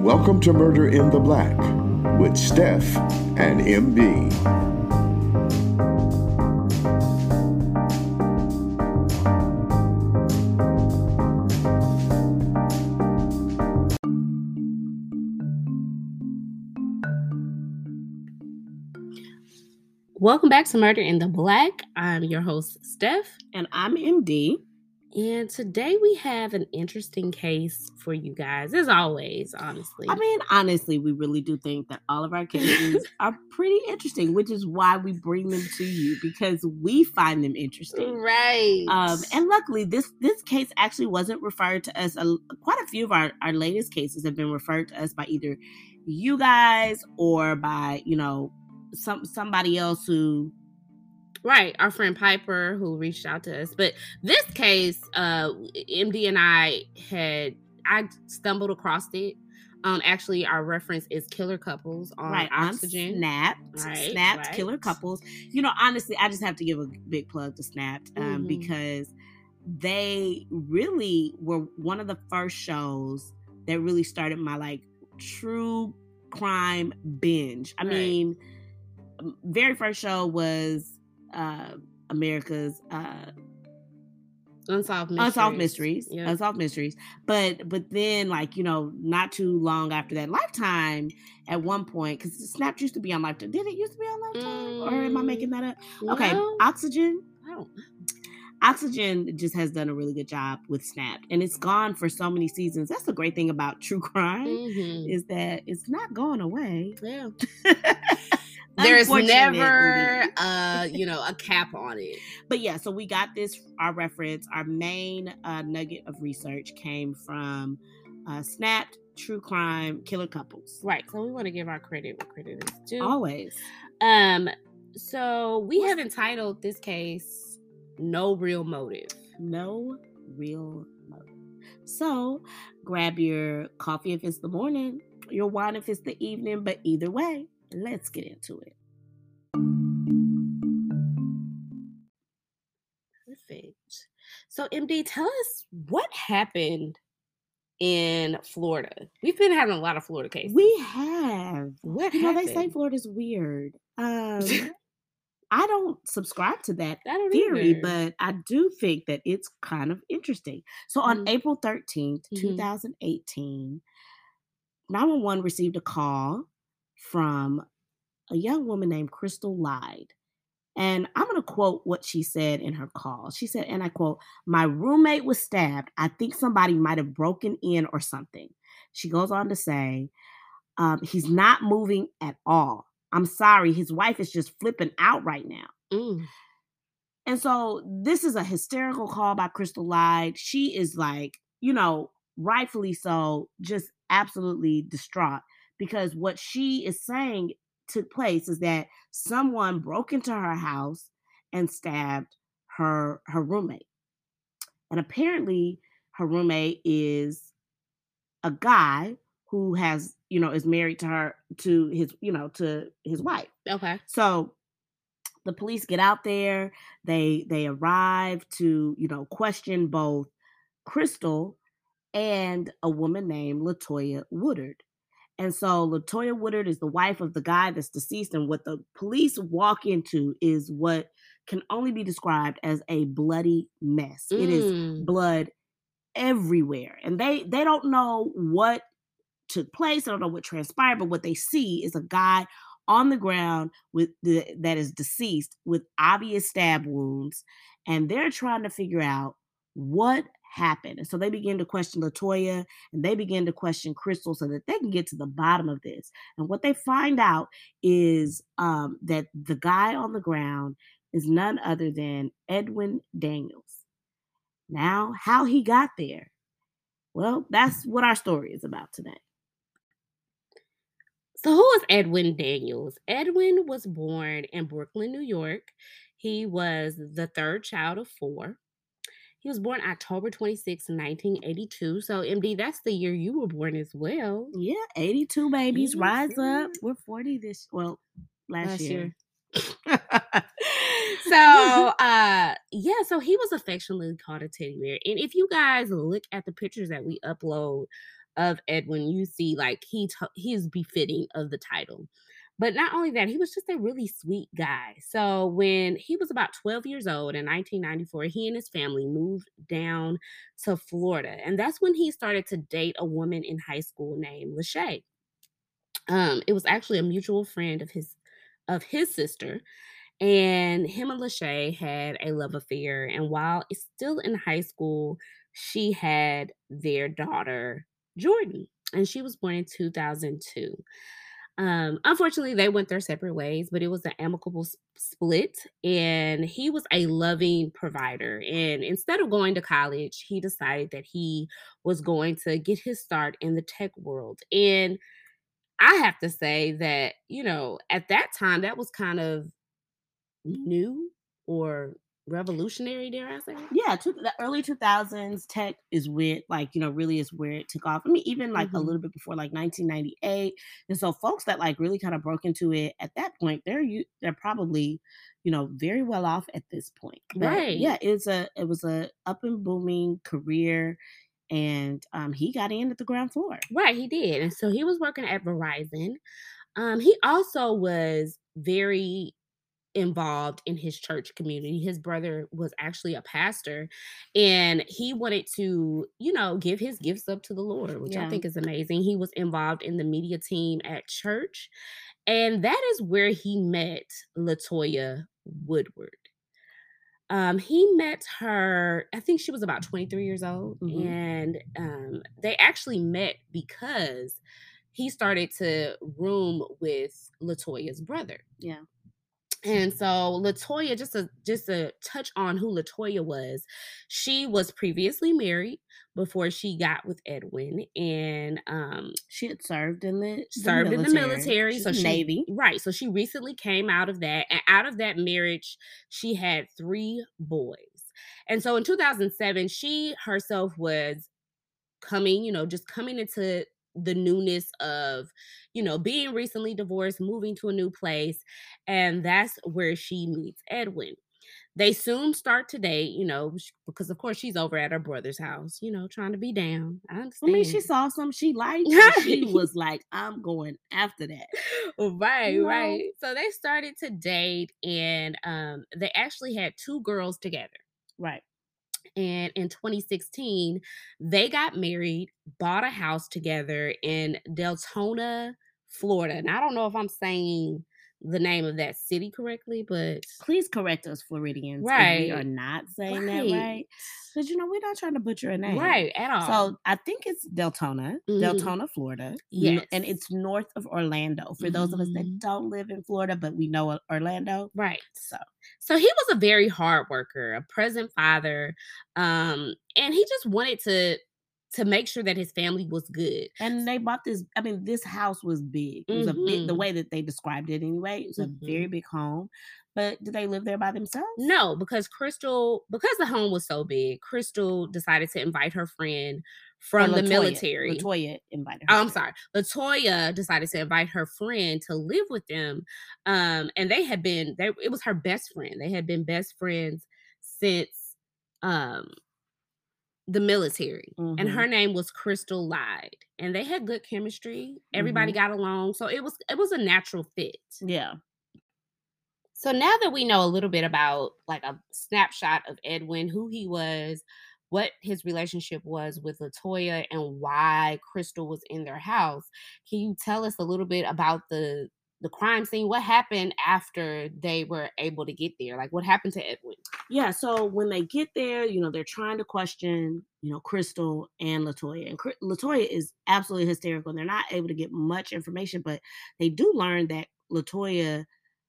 Welcome to Murder in the Black with Steph and MD. Welcome back to Murder in the Black. I'm your host, Steph. And I'm MD. And today we have an interesting case for you guys, as always, honestly. I mean, honestly, we really do think that all of our cases are pretty interesting, which is why we bring them to you because we find them interesting. Right. Um, and luckily, this this case actually wasn't referred to us. Uh, quite a few of our, our latest cases have been referred to us by either you guys or by, you know, some somebody else who Right, our friend Piper who reached out to us. But this case, uh MD and I had I stumbled across it. Um actually our reference is Killer Couples on right Oxygen. on Snapped, Right, Snapped, right. Killer Couples. You know, honestly, I just have to give a big plug to Snapped um, Mhm. because they really were one of the first shows that really started my like true crime binge. I Right. mean, very first show was uh America's uh Unsolved Mysteries. unsolved mysteries. Yeah. unsolved mysteries. But but then like you know not too long after that lifetime at one point because snap used to be on lifetime. Did it used to be on lifetime? Or am i Mm, making that up? Okay oxygen. I don't oxygen just has done a really good job with snap and it's gone for so many seasons. That's the great thing about true crime Mhm. is that it's not going away. Yeah. There's never uh, you know, a cap on it. but yeah, so we got this our reference. Our main uh, nugget of research came from uh, Snapped, True Crime, Killer Couples. Right. So we want to give our credit where credit is due. Always. Um, so we have entitled this case No Real Motive. No real motive. So grab your coffee if it's the morning, your wine if it's the evening, but either way, let's get into it. So MD, tell us what happened in Florida. We've been having a lot of Florida cases. We have. what You know, they say happened? Florida's weird. Um, I don't subscribe to that theory, either. but I do think that it's kind of interesting. So on Mhm. April 13th, Mhm. 2018, 911 received a call from a young woman named Crystal Lyde. And I'm going to quote what she said in her call. She said, and I quote, My roommate was stabbed. I think somebody might have broken in or something. She goes on to say, um, He's not moving at all. I'm sorry. His wife is just flipping out right now. Mm. And so this is a hysterical call by Crystal Lyde. She is like, you know, rightfully so, just absolutely distraught because what she is saying took place is that someone broke into her house and stabbed her her roommate. And apparently her roommate is a guy who has, you know, is married to her to his, you know, to his wife. Okay. So the police get out there. They they arrive to you know question both Crystal and a woman named Latoya Woodard. And so Latoya Woodard is the wife of the guy that's deceased, and what the police walk into is what can only be described as a bloody mess. It is Mm. blood everywhere, and they they don't know what took place. They don't know what transpired, but what they see is a guy on the ground with the, that is deceased with obvious stab wounds, and they're trying to figure out what happened. And so they begin to question Latoya and they begin to question Crystal so that they can get to the bottom of this. And what they find out is um, that the guy on the ground is none other than Edwin Daniels. Now, how he got there, well, that's what our story is about today. So who is Edwin Daniels? Edwin was born in Brooklyn, New York. He was the third child of four. He was born October 26, 1982. So MD, that's the year you were born as well. Yeah, 82 babies, Yes, rise up. We're 40 this, well, last, Last year. so uh yeah so he was affectionately called a teddy bear and if you guys look at the pictures that we upload of Edwin, you see like he t- he is befitting of the title. But not only that, he was just a really sweet guy. So when he was about 12 years old in 1994, he and his family moved down to Florida. And that's when he started to date a woman in high school named Lachey. Um, it was actually a mutual friend of his of his sister. And him and Lachey had a love affair. And while still in high school, she had their daughter, Jordan, and she was born in 2002. Um, unfortunately, they went their separate ways, but it was an amicable split. And he was a loving provider. And instead of going to college, he decided that he was going to get his start in the tech world. And I have to say that, you know, at that time, that was kind of new or revolutionary, dare I say? Yeah, to the early 2000s, tech is where, like, you know, really is where it took off. I mean, even like a Mhm. little bit before, like 1998. And so, folks that like really kind of broke into it at that point, they're you, they're probably, you know, very well off at this point. But Right. yeah, it's a it was a up and booming career, and um, he got in at the ground floor. Right, he did. And so he was working at Verizon. Um, he also was very involved in his church community. His brother was actually a pastor and he wanted to, you know, give his gifts up to the Lord, which I think is amazing. He was involved in the media team at church. And that is where he met Latoya Woodard. Um, he met her, I think she was about 23 years old, Mhm. and um, they actually met because he started to room with Latoya's brother. Yeah. And so Latoya, just to just to touch on who Latoya was, she was previously married before she got with Edwin, and um, She had served in the, the served in the military. She's So she Navy. right. So she recently came out of that, and out of that marriage, she had three boys. And so in 2007, she herself was coming, you know, just coming into the newness of, you know, being recently divorced, moving to a new place, and that's where she meets Edwin. They soon start to date, you know, because of course she's over at her brother's house, you know, trying to be down. I I mean, she saw some she liked. she was like, "I'm going after that." right, You know? right. So they started to date and um they actually had two girls together. Right. And in 2016, they got married, bought a house together in Deltona, Florida. And I don't know if I'm saying the name of that city correctly, but Please correct us, Floridians, if we are not saying that Right. right. Because you know we're not trying to butcher a name. right at all. So I think it's Deltona, Mhm. Deltona, Florida. n- And it's north of Orlando. For those of us that Mhm. don't live in Florida, but we know Orlando. right. So So he was a very hard worker, a present father, um, and he just wanted to to make sure that his family was good. and they bought this. I mean, this house was big. It was a big the Mhm. way that they described it anyway. It was a very big home. But did they live there by themselves? No, because Crystal, because the home was so big, Crystal decided to invite her friend from the military. Latoya invited her. Oh, I'm friend. sorry. Latoya decided to invite her friend to live with them. Um, and they had been they it was her best friend. They had been best friends since um the military. And Mhm. her name was Crystal Lyde. And they had good chemistry. Everybody got along. So it was it was a natural fit. Yeah. So now that we know a little bit about like a snapshot of Edwin, who he was, what his relationship was with Latoya, and why Crystal was in their house, can you tell us a little bit about the the crime scene? What happened after they were able to get there? Like what happened to Edwin? Yeah, so when they get there, you know, they're trying to question, you know, Crystal and Latoya. And Cri- Latoya is absolutely hysterical. And they're not able to get much information, but they do learn that Latoya,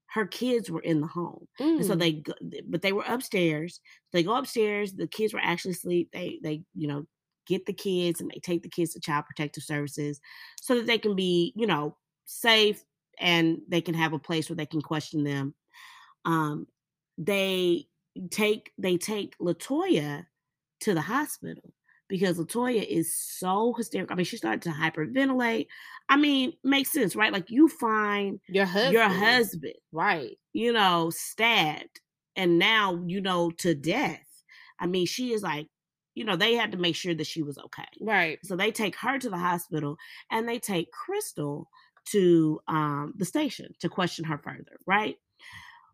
her kids were in the home. And so Mm, they, but they were upstairs. They go upstairs. The kids were actually asleep. They, they, you know, get the kids and they take the kids to Child Protective Services so that they can be, you know, safe and they can have a place where they can question them. Um, they take they take Latoya to the hospital because Latoya is so hysterical. I mean, she started to hyperventilate. I mean, makes sense, right? Like you find your husband. your husband, Right. you know, stabbed and now, you know, to death. I mean, she is like you know, they had to make sure that she was okay. Right. So they take her to the hospital and they take Crystal to um, the station to question her further, right?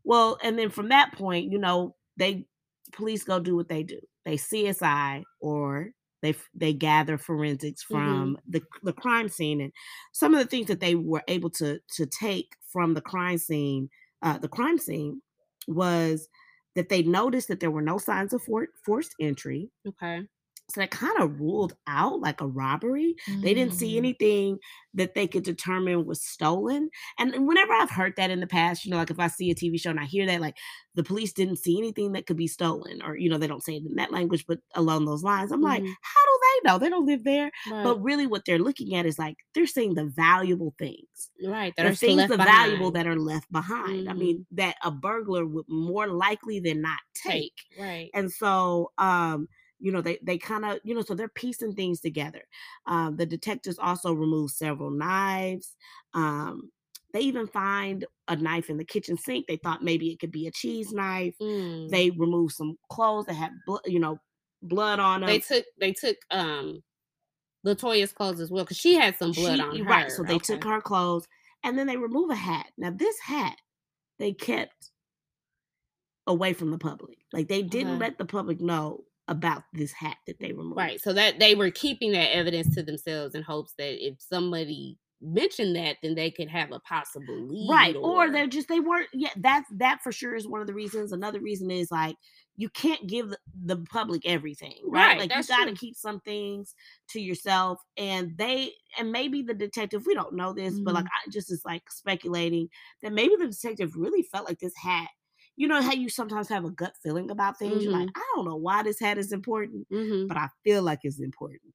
Well, and then from that point, you know, they police go do what they do. They CSI or they they gather forensics Mm-hmm. from the the crime scene and some of the things that they were able to to take from the crime scene uh, the crime scene was that they noticed that there were no signs of for, forced entry Okay. So that kind of ruled out like a robbery they didn't see Mm. anything that they could determine was stolen. And and whenever I've heard that in the past, you know, like if I see a TV show and I hear that, like the police didn't see anything that could be stolen, or, you know, they don't say it in that language, but along those lines, I'm like, Mhm. how do they know? They don't live there. Right. But really, what they're looking at is like they're seeing the valuable things, right. That are things, the valuable that are left behind. I Mhm. mean, that a burglar would more likely than not take. take. Right. And so, um, you know, they they kind of, you know, so they're piecing things together. Um, the detectives also remove several knives. Um, they even find a knife in the kitchen sink. They thought maybe it could be a cheese knife. Mm. They remove some clothes that had, blo- you know, blood on them. they took they took um Latoya's clothes as well because she had some blood She- on her. Right. So they took her clothes and then they remove a hat. Now, this hat they kept away from the public. Like they didn't Okay. let the public know about this hat that they removed. Right. So that they were keeping that evidence to themselves in hopes that if somebody mentioned that, then they could have a possible lead. right or they're just they weren't yeah that's that for sure is one of the reasons another reason is like you can't give the, the public everything right, Right, like you got to true. keep some things to yourself and they and maybe the detective we don't know this but like Mm-hmm. i just is like speculating that maybe the detective really felt like this hat you know how you sometimes have a gut feeling about things you're Mm-hmm. like i don't know why this hat is important hmm but i feel like it's important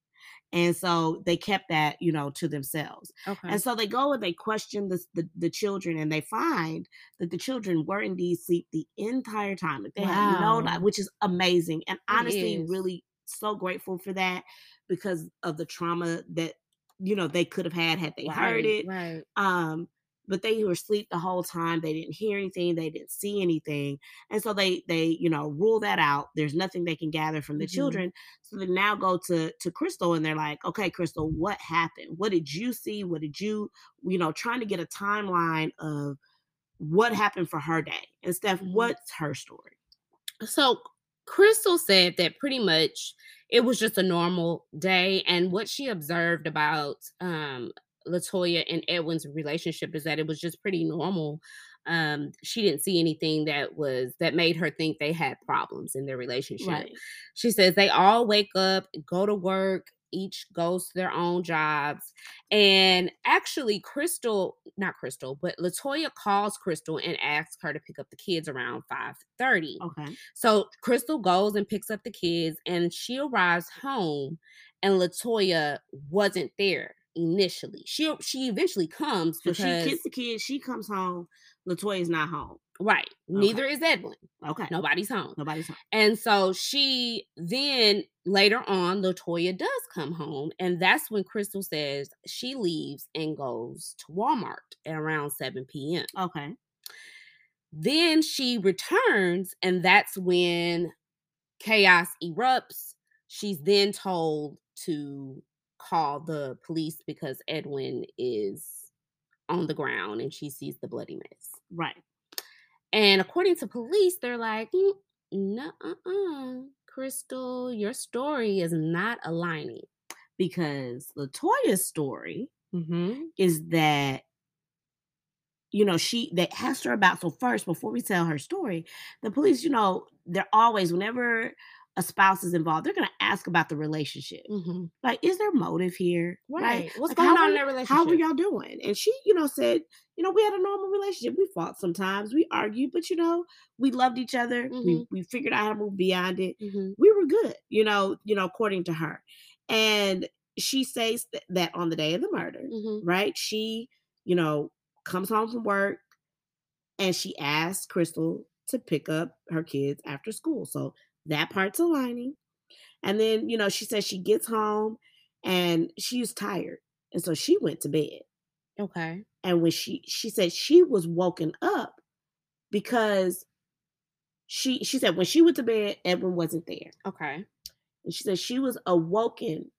and so they kept that you know to themselves Okay. and so they go and they question the, the the children, and they find that the children were indeed asleep the entire time. Like they had no, Wow. night, which is amazing, and honestly, really so grateful for that because of the trauma that you know they could have had had they heard it. Right. Um, but they were asleep the whole time. They didn't hear anything. They didn't see anything, and so they they you know rule that out. There's nothing they can gather from the Mhm. children. So they now go to to Crystal, and they're like, "Okay, Crystal, what happened? What did you see? What did you you know?" Trying to get a timeline of what happened for her day. And Steph, Mhm. what's her story? So Crystal said that pretty much it was just a normal day, and what she observed about um, Latoya and Edwin's relationship is that it was just pretty normal. Um, she didn't see anything that was that made her think they had problems in their relationship. She says they all wake up, go to work, each goes to their own jobs. And actually, Crystal, not Crystal, but Latoya calls Crystal and asks her to pick up the kids around 5:30. Okay. So Crystal goes and picks up the kids, and she arrives home, and Latoya wasn't there initially. She she eventually comes So because she gets the kids. She comes home. Latoya's not home. right. Neither is Edwin. Okay. Nobody's home. Nobody's home. And so she then later on, Latoya does come home, and that's when Crystal says she leaves and goes to Walmart at around 7 p.m. Okay. Then she returns, and that's when chaos erupts. She's then told to call the police because Edwin is on the ground and she sees the bloody mess. Right. And according to police, they're like, "Mm, no, uh-uh. Crystal, your story is not aligning. Because Latoya's story Mm-hmm. is that you know she they asked her about so first before we tell her story the police you know they're always whenever a spouse is involved they're going to ask about the relationship Mm-hmm. like is there motive here Right. What's Like, going on in their relationship? how were y'all doing and she you know said you know we had a normal relationship we fought sometimes we argued but you know we loved each other we, Mhm. we figured out how to move beyond it Mhm. we were good you know you know according to her and she says th- that on the day of the murder Mhm. right? She, you know, comes home from work and she asks Crystal to pick up her kids after school. So that part's aligning. And then, you know, she says she gets home and she's tired. And so she went to bed. Okay. And when she she said she was woken up because she she said when she went to bed, Edwin wasn't there. Okay. And she said she was awoken.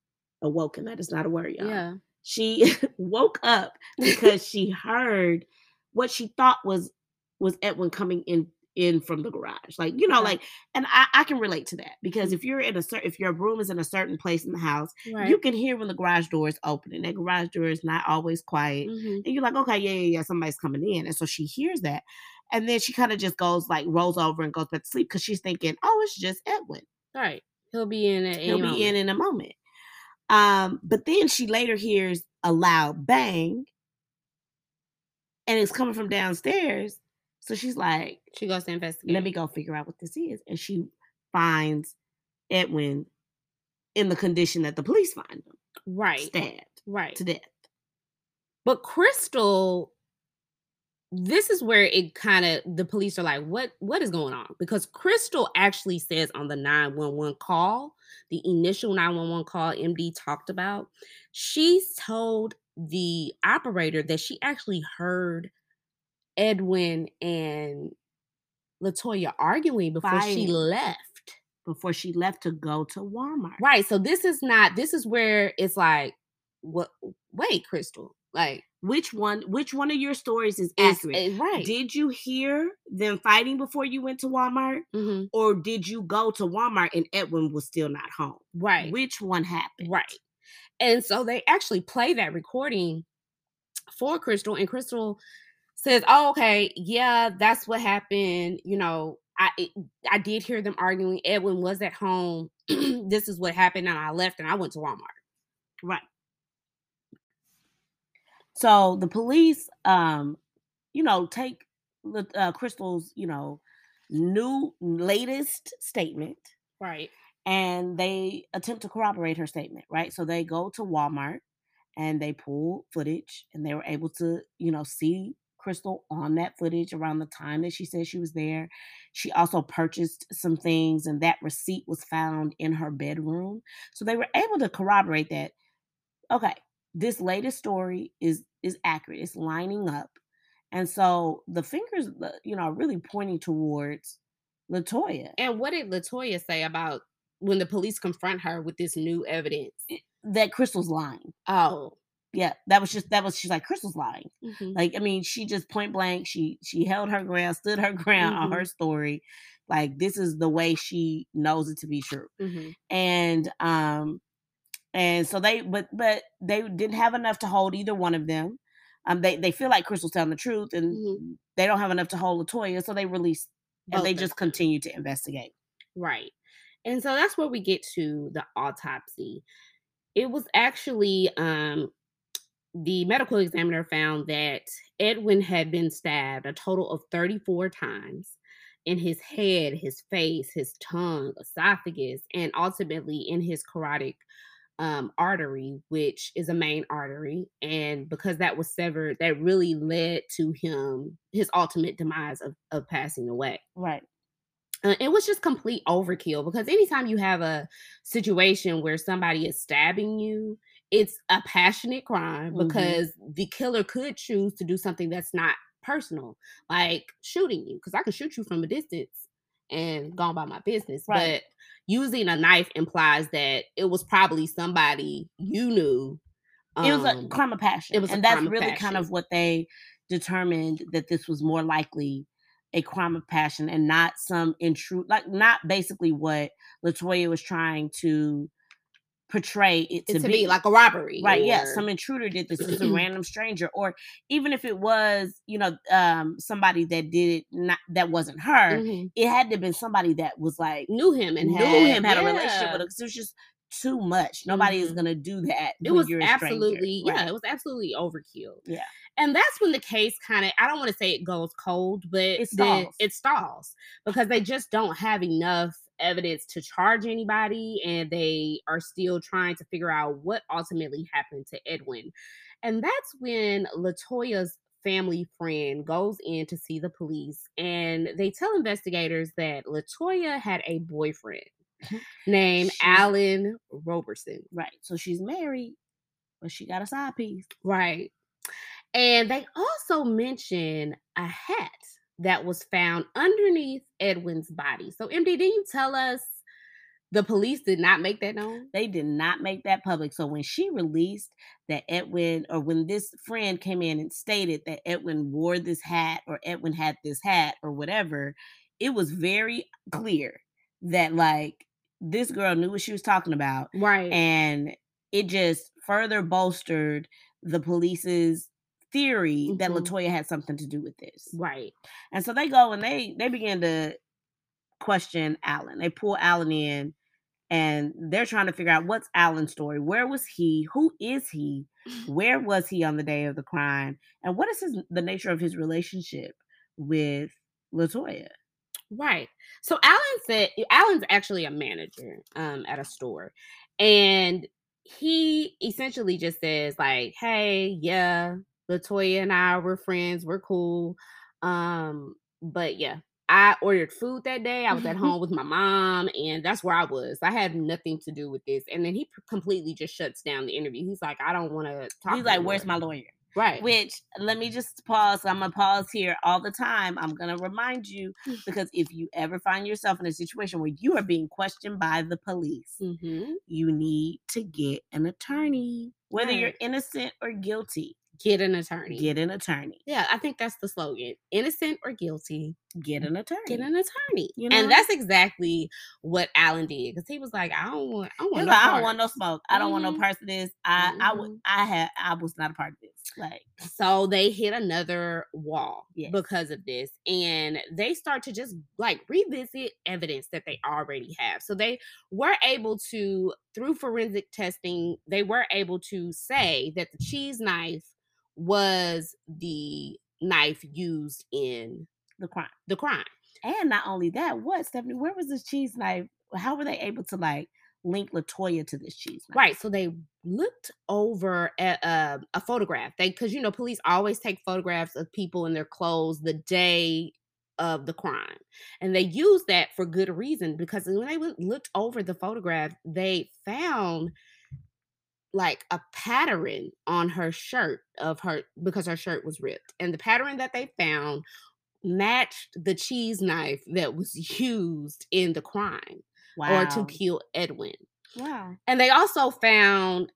Awoken, that is not a word, y'all. Yeah. She woke up because she heard what she thought was was Edwin coming in in from the garage. Like, you know, like and I, I can relate to that because if you're in a certain if your room is in a certain place in the house, Right. you can hear when the garage door is open and that garage door is not always quiet. Mhm. And you're like, okay, yeah, yeah, yeah, somebody's coming in. And so she hears that. And then she kind of just goes like rolls over and goes back to sleep because she's thinking, oh, it's just Edwin. Right. He'll be in at He'll any be in in a moment. Um, but then she later hears a loud bang and it's coming from downstairs. So she's like, She goes to investigate. let me go figure out what this is. And she finds Edwin in the condition that the police find him, Right. stabbed Right. to death. But Crystal, this is where it kind of the police are like, what what is going on? Because Crystal actually says on the 911 call, the initial 911 call MD talked about, she's told the operator that she actually heard Edwin and Latoya arguing before she left. Before she left to go to Walmart. Right. So this is not this is where it's like, what wait, Crystal. Like Which one? Which one of your stories is accurate? eh, right. Did you hear them fighting before you went to Walmart, Mhm. or did you go to Walmart and Edwin was still not home? Right. Which one happened? Right. And so they actually play that recording for Crystal, and Crystal says, "Oh, okay, yeah, that's what happened. You know, I it, I did hear them arguing. Edwin was at home. this is what happened, and I left, and I went to Walmart. Right. So the police, um, you know, take the uh, Crystal's, you know, new latest statement Right. and they attempt to corroborate her statement, right? So they go to Walmart and they pull footage and they were able to, you know, see Crystal on that footage around the time that she said she was there. She also purchased some things and that receipt was found in her bedroom. So they were able to corroborate that okay, this latest story is is accurate. It's lining up. And so the fingers, uh, you know, are really pointing towards Latoya. And what did Latoya say about when the police confront her with this new evidence? That Crystal's lying. Oh, Yeah, that was just that was she's like Crystal's lying. mhm. Like I mean, she just point blank. She she held her ground, stood her ground on Mhm. her story. Like this is the way she knows it to be true. Mhm. And um, and so they but but they didn't have enough to hold either one of them. Um, they they feel like Crystal's telling the truth, and Mhm. they don't have enough to hold Latoya, so they release and Both they just continue to investigate. Right. And so that's where we get to the autopsy. It was actually um the medical examiner found that Edwin had been stabbed a total of 34 times in his head, his face, his tongue, esophagus, and ultimately in his carotid um, artery, which is a main artery. And because that was severed, that really led to him, his ultimate demise of, of passing away. Right. Uh, it was just complete overkill because anytime you have a situation where somebody is stabbing you, it's a passionate crime Mhm. because the killer could choose to do something that's not personal, like shooting you, because I can shoot you from a distance and go about my business. Right. But using a knife implies that it was probably somebody you knew. it was a um, crime of passion. it was a and that's really kind of what they determined that this was more likely a crime of passion and not some intrude like not basically what Latoya was trying to portray it to, it to be like a robbery. right yeah some intruder did this it's a random stranger or even if it was you know um somebody that did it not that wasn't her Mhm. it had to have been somebody that was like knew him and knew had, him had a relationship yeah. with him 'cause it was just too much nobody is Mhm. gonna do that it was stranger. absolutely yeah it was absolutely overkill Yeah. and that's when the case kind of i don't want to say it goes cold but It stalls. it stalls because they just don't have enough evidence to charge anybody and they are still trying to figure out what ultimately happened to edwin and that's when latoya's family friend goes in to see the police and they tell investigators that latoya had a boyfriend mm-hmm. named She's- alan roberson Right. So she's married, but she got a side piece. Right. And they also mention a hat that was found underneath Edwin's body. So, MD, did you tell us The police did not make that known. They did not make that public. So when she released that Edwin, or when this friend came in and stated that Edwin wore this hat or Edwin had this hat or whatever, it was very clear that like this girl knew what she was talking about. Right. And it just further bolstered the police's theory that Mhm. Latoya had something to do with this. right. And so they go and they they begin to question Alan. They pull Alan in and they're trying to figure out what's Alan's story. Where was he? Who is he? Where was he on the day of the crime? And what is his the nature of his relationship with Latoya? Right. So Alan said Alan's actually a manager um at a store. And he essentially just says like, "Hey, yeah, Latoya and I were friends. We're cool. Um, but yeah, I ordered food that day. I was at home with my mom, and that's where I was. I had nothing to do with this. And then he completely just shuts down the interview. He's like, I don't want to talk. He's like, anymore." Where's my lawyer? right? Which let me just pause. I'm gonna pause here all the time. I'm gonna remind you because if you ever find yourself in a situation where you are being questioned by the police, hmm you need to get an attorney. Whether you're innocent or guilty, Get an attorney. get an attorney. yeah, I think that's the slogan: innocent or guilty. Get an attorney. get an attorney. You know? And that's exactly what Alan did because he was like, I don't want, I don't want, like, no I don't want no smoke. I don't want no parts of this. I I would Mhm. I had I was not a part of this. Like So they hit another wall Yes. because of this, and they start to just like revisit evidence that they already have. So they were able to, through forensic testing, they were able to say that the cheese knife was the knife used in the crime. the crime. And not only that, what Stephanie? Where was this cheese knife? How were they able to like link Latoya to this cheese knife? Right. So they looked over at uh, a photograph. They because you know police always take photographs of people in their clothes the day of the crime, and they used that for good reason because when they looked over the photograph, they found like a pattern on her shirt of her because her shirt was ripped, and the pattern that they found matched the cheese knife that was used in the crime Wow. or to kill Edwin. wow. And they also found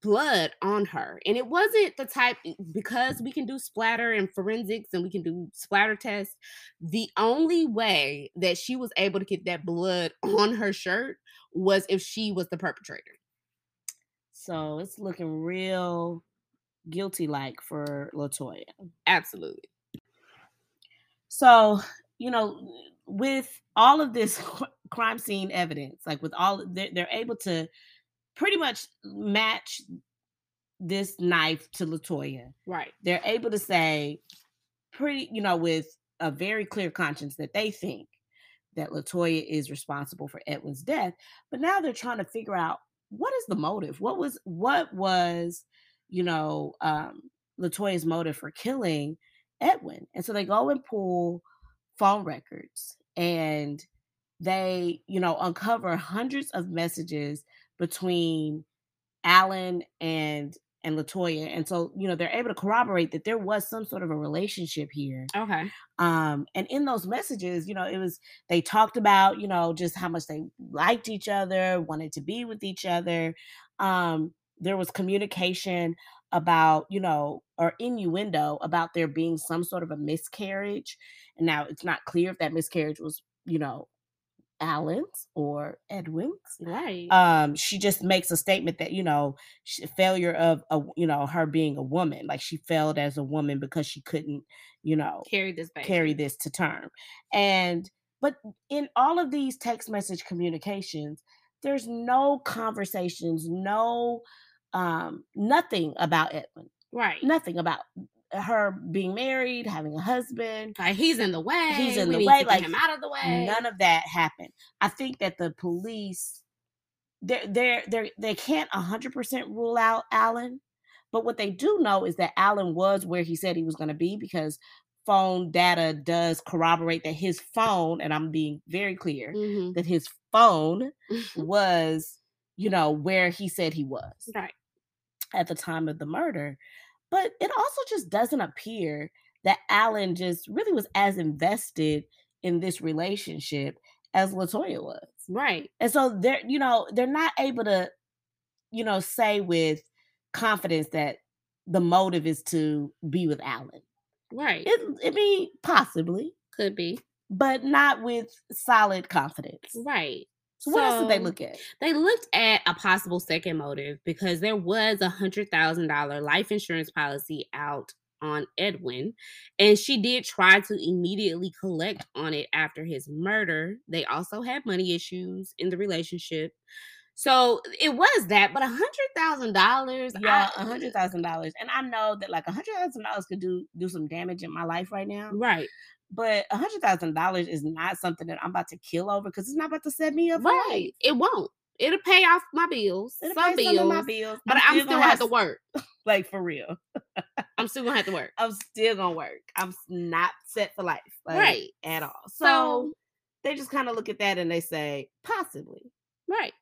blood on her. And it wasn't the type because we can do splatter and forensics and we can do splatter tests. The only way that she was able to get that blood on her shirt was if she was the perpetrator. So it's looking real guilty like for Latoya. Absolutely. So, you know, with all of this crime scene evidence, like with all they're, they're able to pretty much match this knife to Latoya. Right. They're able to say pretty, you know, with a very clear conscience that they think that Latoya is responsible for Edwin's death. But now they're trying to figure out what is the motive? What was what was, you know, um Latoya's motive for killing Edwin? And so they go and pull phone records and they, you know, uncover hundreds of messages between Alan and and Latoya. And so, you know, they're able to corroborate that there was some sort of a relationship here. Okay. Um, and in those messages, you know, it was they talked about, you know, just how much they liked each other, wanted to be with each other. Um, there was communication about, you know, or innuendo about there being some sort of a miscarriage. And now it's not clear if that miscarriage was, you know, Alan's or Edwin's Right. um she just makes a statement that you know sh- failure of a you know her being a woman like she failed as a woman because she couldn't you know carry this baby. carry this to term and but in all of these text message communications there's no conversations no um nothing about edwin Right. nothing about her being married having a husband Like he's in the way. He's in we the way, to like, him out of the way. None of that happened. I think that the police they're they're they're they can't hundred percent rule out Allen, but what they do know is that Allen was where he said he was gonna be because phone data does corroborate that his phone, and I'm being very clear, Mhm. that his phone was, you know, where he said he was right. at the time of the murder. But it also just doesn't appear that Alan just really was as invested in this relationship as Latoya was. Right. And so they're, you know, they're not able to, you know, say with confidence that the motive is to be with Alan. Right. It, it mean possibly, Could be. but not with solid confidence. Right. So what else did they look at? They looked at a possible second motive because there was a hundred thousand dollar life insurance policy out on Edwin, and she did try to immediately collect on it after his murder. They also had money issues in the relationship. So it was that, but a hundred thousand dollars, Yeah, a hundred thousand dollars, and I know that like a hundred thousand dollars could do do some damage in my life right now. right, But a hundred thousand dollars is not something that I'm about to kill over because it's not about to set me up. life. right. It won't. It'll pay off my bills, It'll some pay some of my bills, but I'm still gonna have to work. Like for real, I'm still gonna have to work. I'm still gonna work. I'm not set for life, like, Right. at all. So, So they just kind of look at that and they say possibly, right,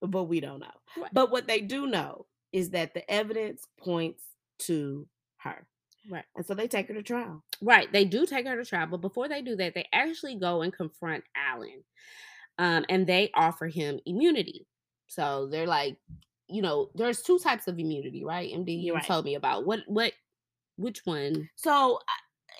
but we don't know. Right. But what they do know is that the evidence points to her, right. and so they take her to trial. Right. They do take her to trial, but before they do that, they actually go and confront Alan. Um, and they offer him immunity. So they're like, you know, there's two types of immunity, right? MD, you right. told me about what what which one? So,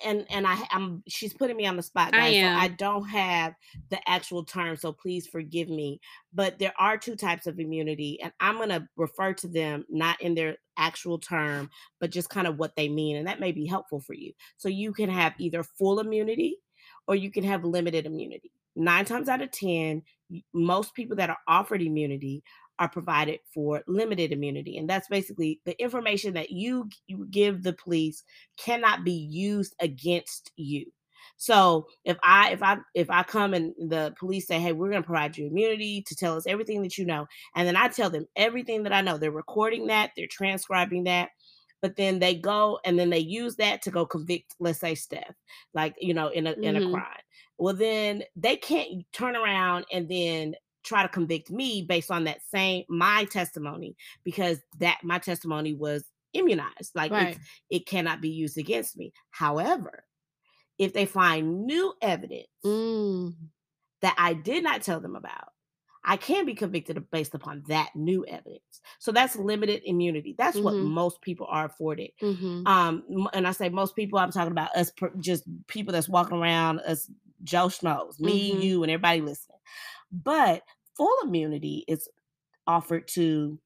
and and I I'm she's putting me on the spot, I guys. So am. I don't have the actual term, so please forgive me. But there are two types of immunity, and I'm gonna refer to them not in their actual term, but just kind of what they mean, and that may be helpful for you. So you can have either full immunity or you can have limited immunity. Nine times out of ten, most people that are offered immunity are provided for limited immunity, and that's basically the information that you, you give the police cannot be used against you. So if I if I if I come and the police say, "Hey, we're going to provide you immunity to tell us everything that you know," and then I tell them everything that I know, they're recording that, they're transcribing that, but then they go and then they use that to go convict, let's say Steph, like you know, in a in a Mhm. crime. Well, then they can't turn around and then try to convict me based on that same my testimony because that my testimony was immunized. Like it's Right. it cannot be used against me. However, if they find new evidence Mm, that I did not tell them about, I can be convicted based upon that new evidence. So that's limited immunity. That's what Mhm. most people are afforded. mhm. Um, and I say most people, I'm talking about us, per- just people that's walking around, us Joe Schmoes, me, Mhm. you, and everybody listening. But full immunity is offered to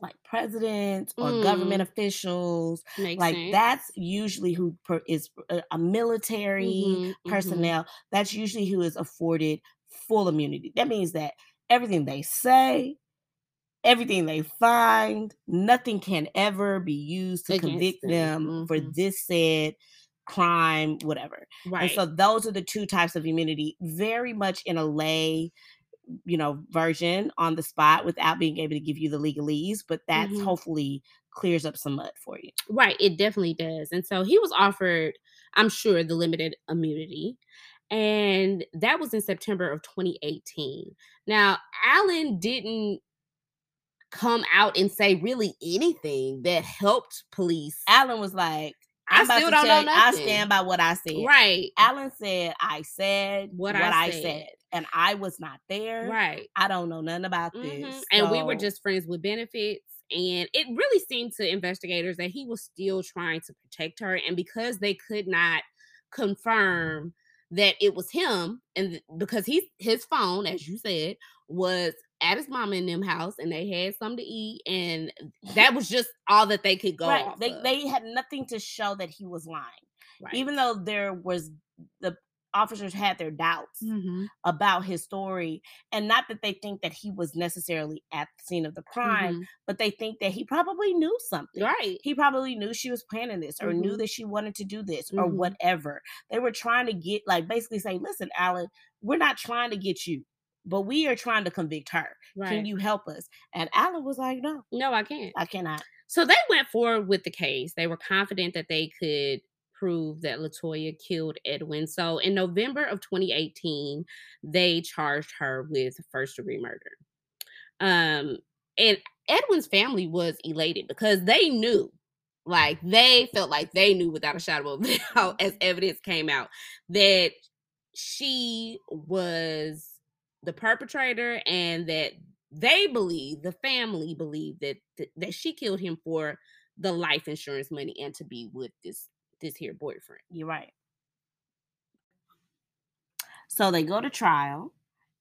like presidents or government officials Makes like sense. that's usually who per, is a, a military Mhm, mhm. personnel that's usually who is afforded full immunity that means that everything they say everything they find nothing can ever be used to Against convict them, them for mhm. this said crime whatever Right. and so those are the two types of immunity very much in a lay you know version on the spot without being able to give you the legalese but that's Mhm. hopefully clears up some mud for you Right, it definitely does. And so he was offered, I'm sure, the limited immunity. And that was in September of 2018. Now, Allen didn't come out and say really anything that helped police. Alan was like, I still don't know you, I stand by what I said. Right, Alan said, I said What what, I I, said. said. And I was not there. right. I don't know nothing about Mhm. this. And we were just friends with benefits. And it really seemed to investigators that he was still trying to protect her. And because they could not confirm that it was him, and because he's his phone, as you said, was at his mom in them house and they had something to eat, and that was just all that they could go right. off They of. they had nothing to show that he was lying. Right. Even though there was the officers had their doubts Mhm. about his story. And not that they think that he was necessarily at the scene of the crime, Mhm. but they think that he probably knew something. Right. he probably knew she was planning this or knew Mhm. that she wanted to do this or Mhm. whatever. They were trying to get, like, basically say, listen, Alan, we're not trying to get you, but we are trying to convict her. Right. Can you help us? And Alan was like, no, No, I can't. I cannot. So they went forward with the case. They were confident that they could prove that Latoya killed Edwin. So in November of 2018, they charged her with first degree murder. Um, and Edwin's family was elated because they knew, like they felt like they knew without a shadow of a doubt, as evidence came out, that she was the perpetrator and that they believe the family believed that that she killed him for the life insurance money and to be with this this here boyfriend. You're right. So they go to trial,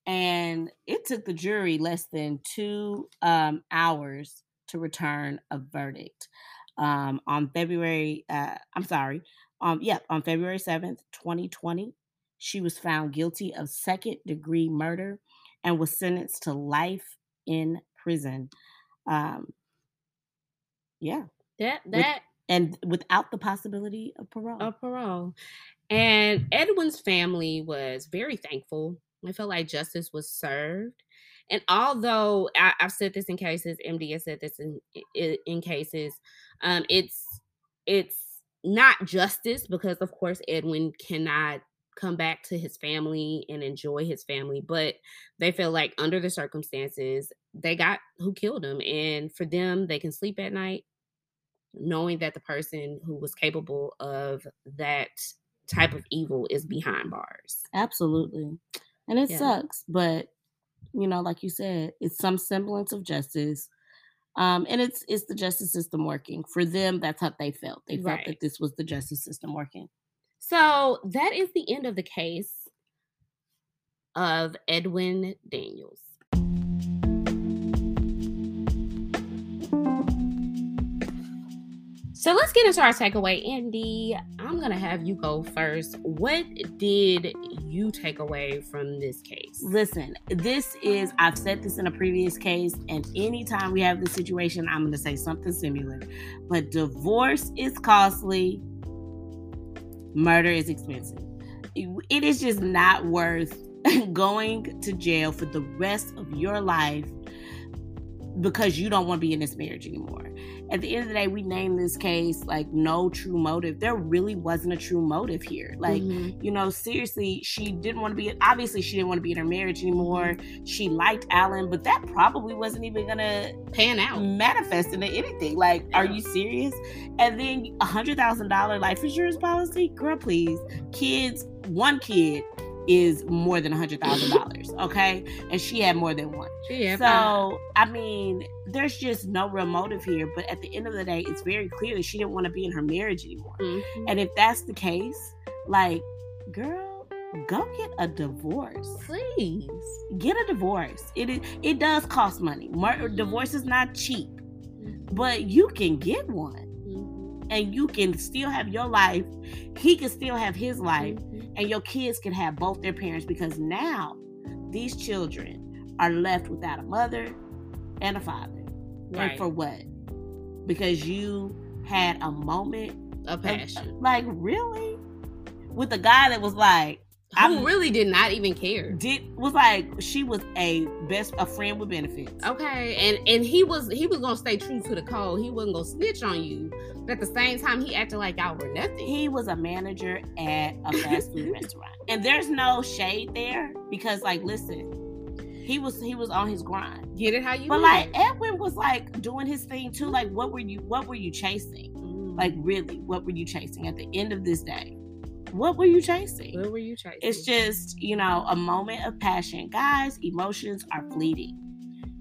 and it took the jury less than two um, hours to return a verdict. Um, on February, uh, I'm sorry, um, yeah, on February 7th, 2020, she was found guilty of second degree murder and was sentenced to life in prison. Um, yeah. That that With, and without the possibility of parole. of parole. And Edwin's family was very thankful. They felt like justice was served. And although I, I've said this in cases, MD has said this in in, in cases, um, it's it's not justice because of course Edwin cannot come back to his family and enjoy his family, but they feel like under the circumstances, they got who killed him. And for them, they can sleep at night knowing that the person who was capable of that type of evil is behind bars. Absolutely. And it Yeah. sucks, but you know, like you said, it's some semblance of justice. Um, and it's it's the justice system working. For them, that's how they felt. They felt Right. that this was the justice system working. So that is the end of the case of Edwin Daniels. So let's get into our takeaway. MD, I'm going to have you go first. What did you take away from this case? Listen, this is I've said this in a previous case, and anytime we have this situation, I'm gonna say something similar. But divorce is costly, murder is expensive. It is just not worth going to jail for the rest of your life because you don't want to be in this marriage anymore. At the end of the day, we named this case like no true motive. There really wasn't a true motive here. Like, Mhm. you know, seriously, she didn't want to be, obviously, she didn't want to be in her marriage anymore. She liked Alan, but that probably wasn't even going to pan out. manifest into anything. Like, are you serious? And then a $100,000 life insurance policy? Girl, please. Kids, one kid is more than a $100,000, okay? And she had more than one. Yeah, So, I mean, there's just no real motive here. But at the end of the day, it's very clear that she didn't want to be in her marriage anymore. Mhm. And if that's the case, like, girl, go get a divorce. please. Get a divorce. It is. It does cost money. Mur- divorce is not cheap, but you can get one. And you can still have your life. He can still have his life, Mhm. and your kids can have both their parents because now these children are left without a mother and a father. And Right. for what? Because you had a moment a of- passion. like really with a guy that was like I I'm- really did not even care. did was like she was a best a friend with benefits. Okay, and and he was he was gonna stay true to the code. He wasn't gonna snitch on you, but at the same time, he acted like y'all were nothing. He was a manager at a fast food restaurant, and there's no shade there because like listen, he was he was on his grind. Get it how you But like Edwin was like doing his thing too. Like what were you what were you chasing? Mm. Like really, what were you chasing at the end of this day? What were you chasing? What were you chasing? It's just, you know, a moment of passion. Guys, emotions are fleeting.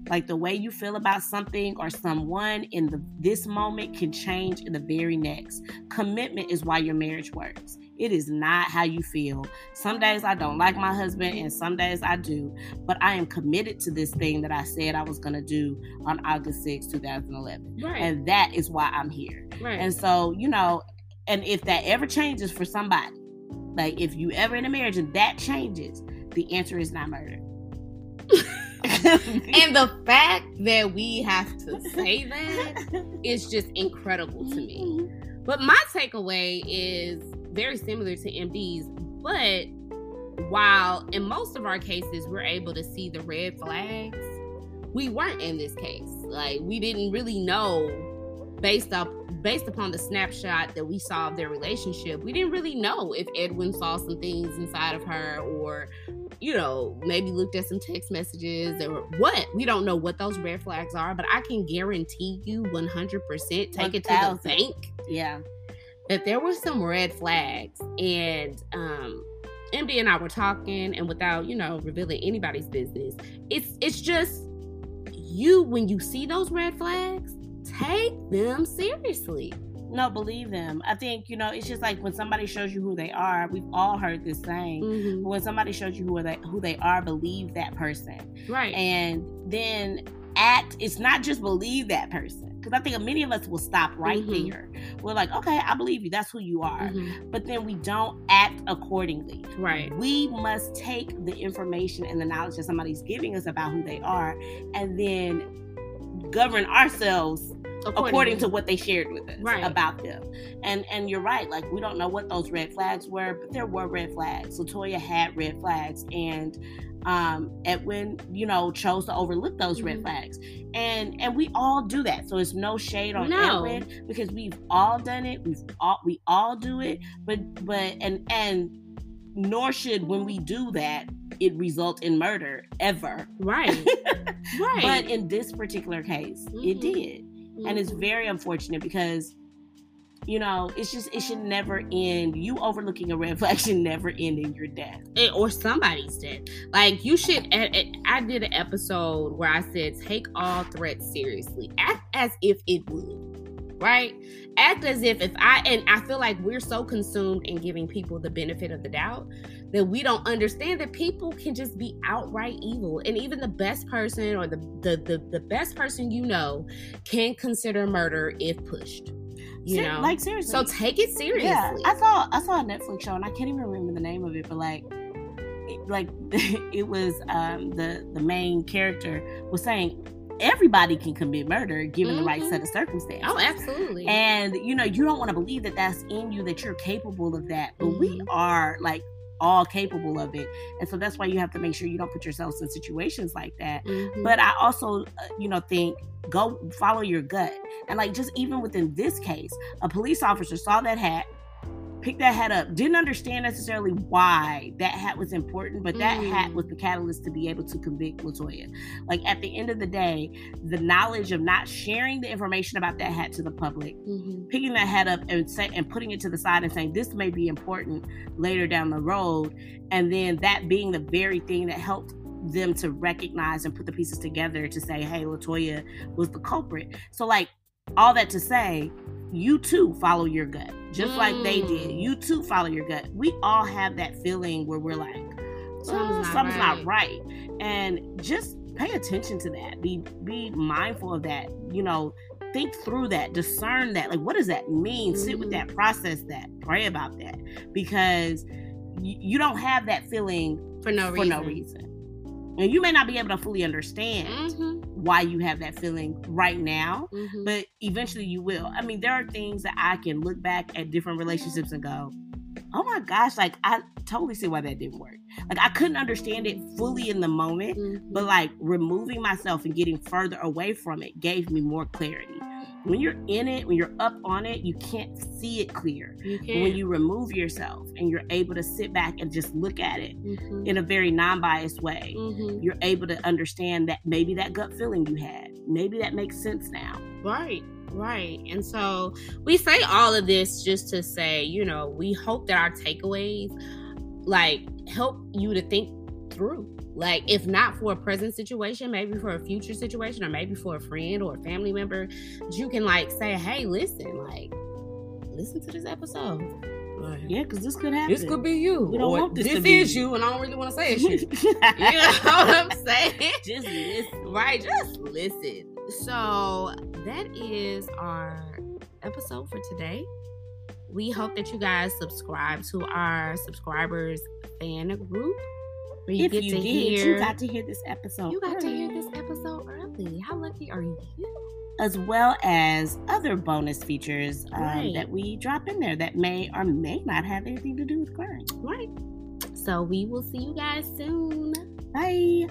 Like the way you feel about something or someone in the this moment can change in the very next. Commitment is why your marriage works. It is not how you feel. Some days I don't like my husband and some days I do, but I am committed to this thing that I said I was going to do on August 6, 2011. right, And that is why I'm here. right. And so, you know, and if that ever changes for somebody, like if you ever in a marriage and that changes, the answer is not murder. and the fact that we have to say that is just incredible to me. Mm-hmm. But my takeaway is very similar to MD's, but while in most of our cases we're able to see the red flags, we weren't in this case. Like we didn't really know based up based upon the snapshot that we saw of their relationship, we didn't really know if Edwin saw some things inside of her or you know, maybe looked at some text messages or what. We don't know what those red flags are, but I can guarantee you 100% take it to the bank yeah. that there were some red flags and um MD and I were talking, and without you know revealing anybody's business, it's it's just you when you see those red flags, take them seriously. No, believe them. I think, you know, it's just like when somebody shows you who they are, we've all heard this saying. Mhm. When somebody shows you who they who they are, believe that person. Right. And then act, it's not just believe that person. Because I think many of us will stop right Mhm. there. We're like, okay, I believe you. That's who you are. Mhm. But then we don't act accordingly. Right. We must take the information and the knowledge that somebody's giving us about who they are and then govern ourselves according to what they shared with us Right. about them. And and you're right, like we don't know what those red flags were, but there were red flags. Latoya had red flags and um Edwin, you know, chose to overlook those red Mhm. flags. And and we all do that. So it's no shade on No. Edwin because we've all done it. We've all we all do it. But but and and nor should when we do that it result in murder ever. Right. right. But in this particular case, it Mhm. did and it's Mhm. very unfortunate because you know it's just it should never end you overlooking a red flag should never end in your death it- or somebody's death Like you should. I did an episode where I said take all threats seriously. Act as if it would, right? Act as if if I and I feel like we're so consumed in giving people the benefit of the doubt that we don't understand that people can just be outright evil, and even the best person or the the the, the best person you know can consider murder if pushed. You Ser- know, like seriously so take it seriously. yeah i saw i saw a netflix show and i can't even remember the name of it but like it, like it was um the the main character was saying everybody can commit murder given the right set of circumstances oh, absolutely. And you know, you don't want to believe that that's in you, that you're capable of that. But we Mhm. are like all capable of it. And so that's why you have to make sure you don't put yourselves in situations like that. Mhm. But I also, uh, you know, think go follow your gut. And like just even within this case, a police officer saw that hat, picked that hat up, didn't understand necessarily why that hat was important, but that Mm. hat was the catalyst to be able to convict Latoya. Like at the end of the day, the knowledge of not sharing the information about that hat to the public Mhm. picking that hat up and say, and putting it to the side and saying this may be important later down the road and then that being the very thing that helped them to recognize and put the pieces together to say hey latoya was the culprit so like all that to say you too follow your gut just like they did. Mm. you too follow your gut. We all have that feeling where we're like Something's "Uh, not something's right." not right. and just pay attention to that. Be be mindful of that you know think through that discern that. Like what does that mean? Sit with Mhm. that process that pray about that. Because y- you don't have that feeling for no for reason. no reason. and you may not be able to fully understand. Mhm, why you have that feeling right now mhm. but eventually you will. I mean, there are things that I can look back at different relationships and go, oh my gosh, like I totally see why that didn't work. Like I couldn't understand it fully in the moment, Mhm. but like removing myself and getting further away from it gave me more clarity. When you're in it, when you're up on it, you can't see it clear. you can. when you remove yourself and you're able to sit back and just look at it Mhm, in a very non-biased way, mhm. you're able to understand that maybe that gut feeling you had, maybe that makes sense now. Right, right. And so we say all of this just to say, you know, we hope that our takeaways like help you to think through. Like, if not for a present situation, maybe for a future situation, or maybe for a friend or a family member, you can like say, hey, listen, like, listen to this episode. Like, Yeah, because this could happen. This could be you. We don't or want this this to be is you. you, and I don't really want to say it's you. you know what I'm saying? Just listen. Right, just listen. So that is our episode for today. We hope that you guys subscribe to our subscribers fan group. Where you if get you to did, hear you got to hear this episode. you got to hear this episode early. How lucky are you? as well as other bonus features um, Right. that we drop in there that may or may not have anything to do with crime. Right. So we will see you guys soon. Bye.